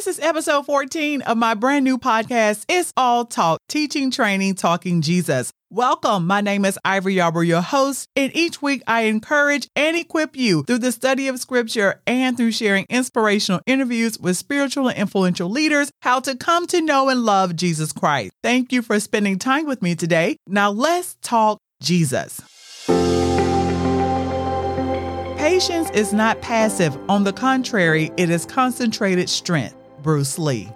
This is episode 14 of my brand new podcast, It's All Talk Teaching, Training, Talking Jesus. Welcome. My name is Ivory Yarbrough, your host, and each week I encourage and equip you through the study of scripture and through sharing inspirational interviews with spiritual and influential leaders how to come to know and love Jesus Christ. Thank you for spending time with me today. Now let's talk Jesus. Patience is not passive. On the contrary, it is concentrated strength. Bruce Lee.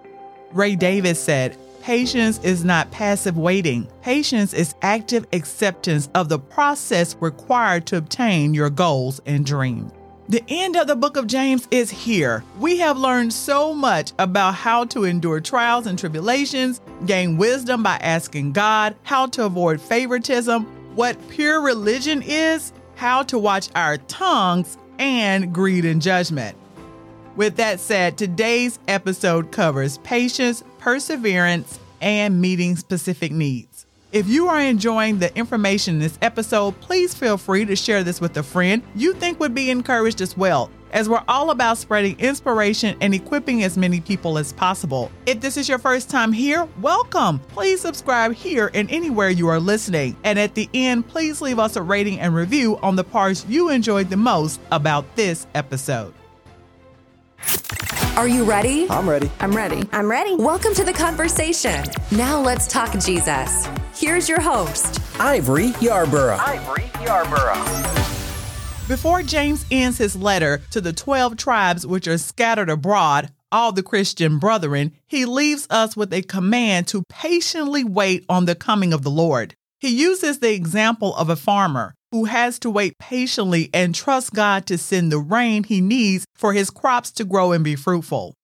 Ray Davis said, Patience is not passive waiting. Patience is active acceptance of the process required to obtain your goals and dreams. The end of the book of James is here. We have learned so much about how to endure trials and tribulations, gain wisdom by asking God, how to avoid favoritism, what pure religion is, how to watch our tongues, and greed and judgment. With that said, today's episode covers patience, perseverance, and meeting specific needs. If you are enjoying the information in this episode, please feel free to share this with a friend you think would be encouraged as well, as we're all about spreading inspiration and equipping as many people as possible. If this is your first time here, welcome. Please subscribe here and anywhere you are listening. And at the end, please leave us a rating and review on the parts you enjoyed the most about this episode. Are you ready? I'm ready. I'm ready. I'm ready. Welcome to the conversation. Now let's talk Jesus. Here's your host, Ivory Yarbrough. Ivory Yarbrough. Before James ends his letter to the 12 tribes which are scattered abroad, all the Christian brethren, he leaves us with a command to patiently wait on the coming of the Lord. He uses the example of a farmer who has to wait patiently and trust God to send the rain he needs for his crops to grow and be fruitful.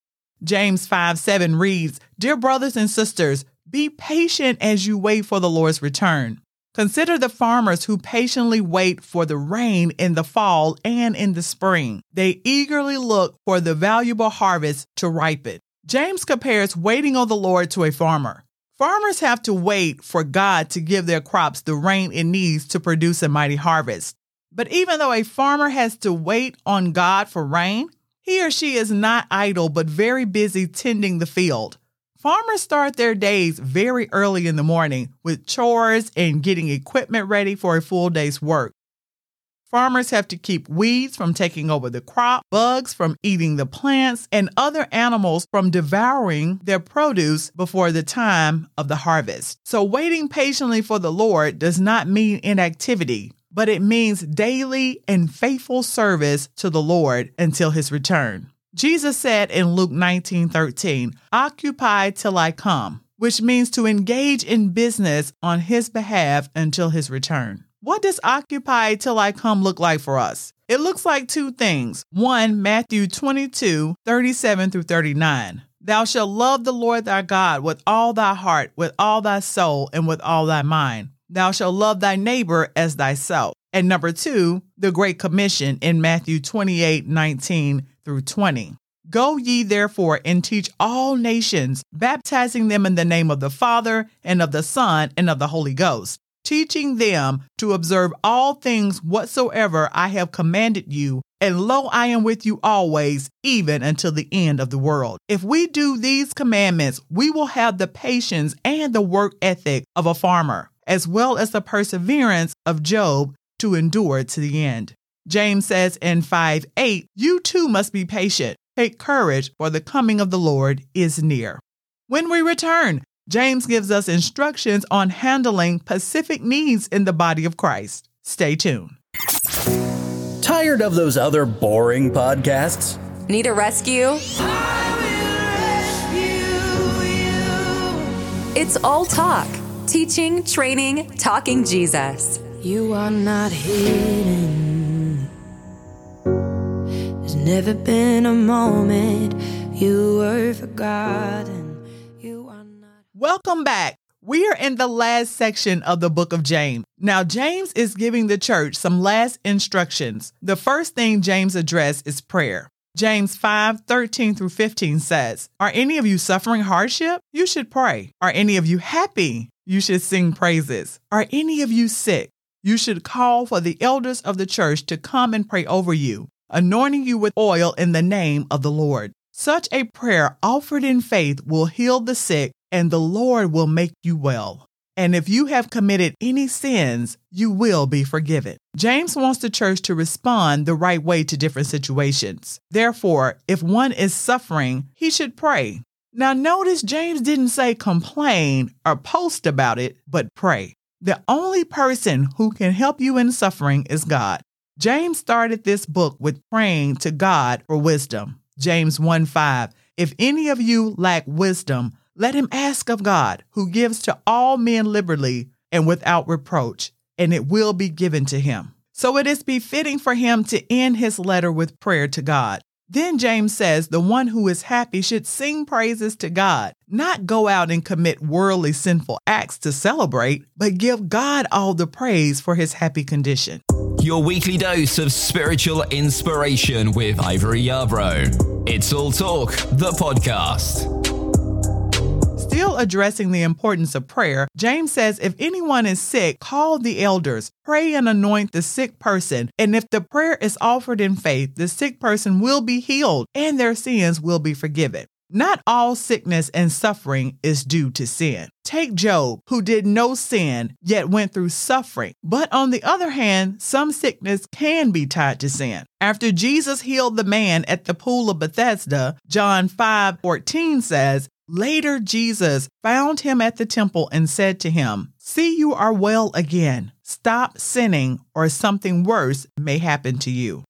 James 5 7 reads, Dear brothers and sisters, be patient as you wait for the Lord's return. Consider the farmers who patiently wait for the rain in the fall and in the spring. They eagerly look for the valuable harvest to ripen. James compares waiting on the Lord to a farmer. Farmers have to wait for God to give their crops the rain it needs to produce a mighty harvest. But even though a farmer has to wait on God for rain, he or she is not idle but very busy tending the field. Farmers start their days very early in the morning with chores and getting equipment ready for a full day's work. Farmers have to keep weeds from taking over the crop, bugs from eating the plants, and other animals from devouring their produce before the time of the harvest. So, waiting patiently for the Lord does not mean inactivity, but it means daily and faithful service to the Lord until his return. Jesus said in Luke 19 13, Occupy till I come, which means to engage in business on his behalf until his return. What does occupy till I come look like for us? It looks like two things. One, Matthew 22, 37 through 39. Thou shalt love the Lord thy God with all thy heart, with all thy soul, and with all thy mind. Thou shalt love thy neighbor as thyself. And number two, the Great Commission in Matthew 28, 19 through 20. Go ye therefore and teach all nations, baptizing them in the name of the Father, and of the Son, and of the Holy Ghost teaching them to observe all things whatsoever I have commanded you. And lo, I am with you always, even until the end of the world. If we do these commandments, we will have the patience and the work ethic of a farmer, as well as the perseverance of Job to endure to the end. James says in 5 8, You too must be patient. Take courage, for the coming of the Lord is near. When we return, James gives us instructions on handling pacific needs in the body of Christ. Stay tuned. Tired of those other boring podcasts? Need a rescue? It's all talk. Teaching, training, talking Jesus. You are not hidden. There's never been a moment you were forgotten. Welcome back. We are in the last section of the book of James. Now, James is giving the church some last instructions. The first thing James addressed is prayer. James 5 13 through 15 says, Are any of you suffering hardship? You should pray. Are any of you happy? You should sing praises. Are any of you sick? You should call for the elders of the church to come and pray over you, anointing you with oil in the name of the Lord. Such a prayer offered in faith will heal the sick, and the Lord will make you well. And if you have committed any sins, you will be forgiven. James wants the church to respond the right way to different situations. Therefore, if one is suffering, he should pray. Now, notice James didn't say complain or post about it, but pray. The only person who can help you in suffering is God. James started this book with praying to God for wisdom. James 1 5. If any of you lack wisdom, let him ask of God, who gives to all men liberally and without reproach, and it will be given to him. So it is befitting for him to end his letter with prayer to God. Then James says the one who is happy should sing praises to God, not go out and commit worldly sinful acts to celebrate, but give God all the praise for his happy condition. Your weekly dose of spiritual inspiration with Ivory Yarbrough. It's All Talk, the podcast. Still addressing the importance of prayer, James says if anyone is sick, call the elders, pray and anoint the sick person, and if the prayer is offered in faith, the sick person will be healed and their sins will be forgiven. Not all sickness and suffering is due to sin. Take Job, who did no sin, yet went through suffering. But on the other hand, some sickness can be tied to sin. After Jesus healed the man at the pool of Bethesda, John 5 14 says, Later, Jesus found him at the temple and said to him, See, you are well again. Stop sinning, or something worse may happen to you.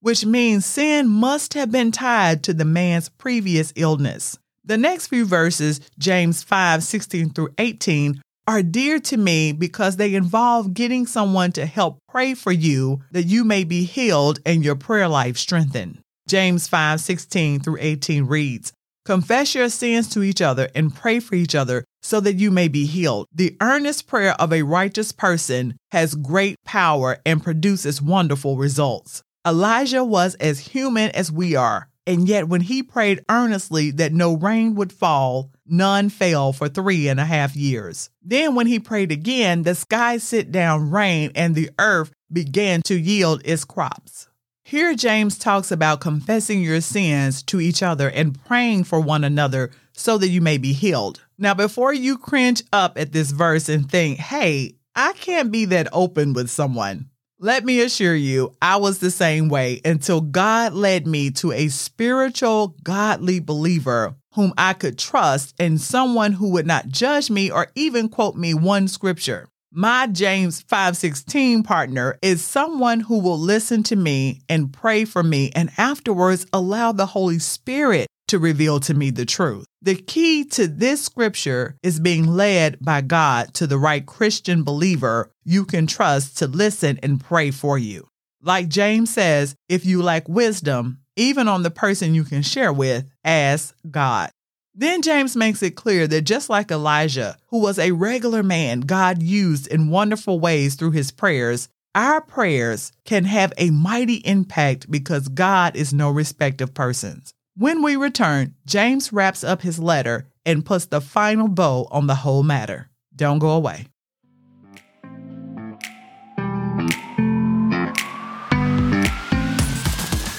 Which means sin must have been tied to the man's previous illness. The next few verses, James 5 16 through 18, are dear to me because they involve getting someone to help pray for you that you may be healed and your prayer life strengthened. James 5 16 through 18 reads, Confess your sins to each other and pray for each other so that you may be healed. The earnest prayer of a righteous person has great power and produces wonderful results. Elijah was as human as we are, and yet when he prayed earnestly that no rain would fall, none fell for three and a half years. Then, when he prayed again, the sky sent down rain and the earth began to yield its crops. Here, James talks about confessing your sins to each other and praying for one another so that you may be healed. Now, before you cringe up at this verse and think, hey, I can't be that open with someone, let me assure you, I was the same way until God led me to a spiritual, godly believer whom I could trust and someone who would not judge me or even quote me one scripture. My James 5:16 partner is someone who will listen to me and pray for me and afterwards allow the Holy Spirit to reveal to me the truth. The key to this scripture is being led by God to the right Christian believer you can trust to listen and pray for you. Like James says, if you lack wisdom, even on the person you can share with, ask God. Then James makes it clear that just like Elijah, who was a regular man God used in wonderful ways through his prayers, our prayers can have a mighty impact because God is no respect of persons. When we return, James wraps up his letter and puts the final bow on the whole matter. Don't go away.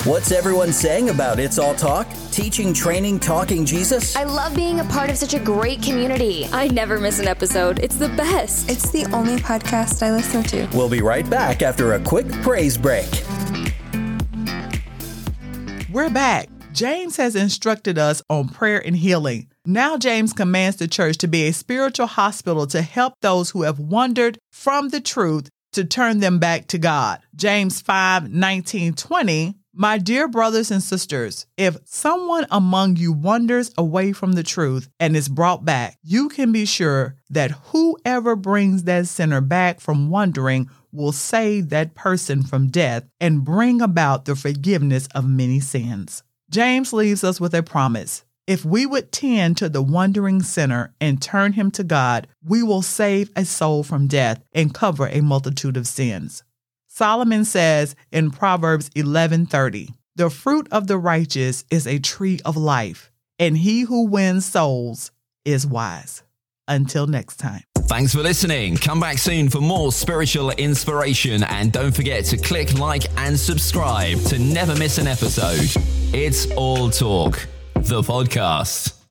What's everyone saying about It's All Talk? Teaching, training, talking Jesus? I love being a part of such a great community. I never miss an episode. It's the best. It's the only podcast I listen to. We'll be right back after a quick praise break. We're back. James has instructed us on prayer and healing. Now, James commands the church to be a spiritual hospital to help those who have wandered from the truth to turn them back to God. James 5 19 20 my dear brothers and sisters, if someone among you wanders away from the truth and is brought back, you can be sure that whoever brings that sinner back from wandering will save that person from death and bring about the forgiveness of many sins. James leaves us with a promise. If we would tend to the wandering sinner and turn him to God, we will save a soul from death and cover a multitude of sins. Solomon says in Proverbs 11:30, "The fruit of the righteous is a tree of life, and he who wins souls is wise." Until next time. Thanks for listening. Come back soon for more spiritual inspiration and don't forget to click like and subscribe to never miss an episode. It's all talk. the podcast.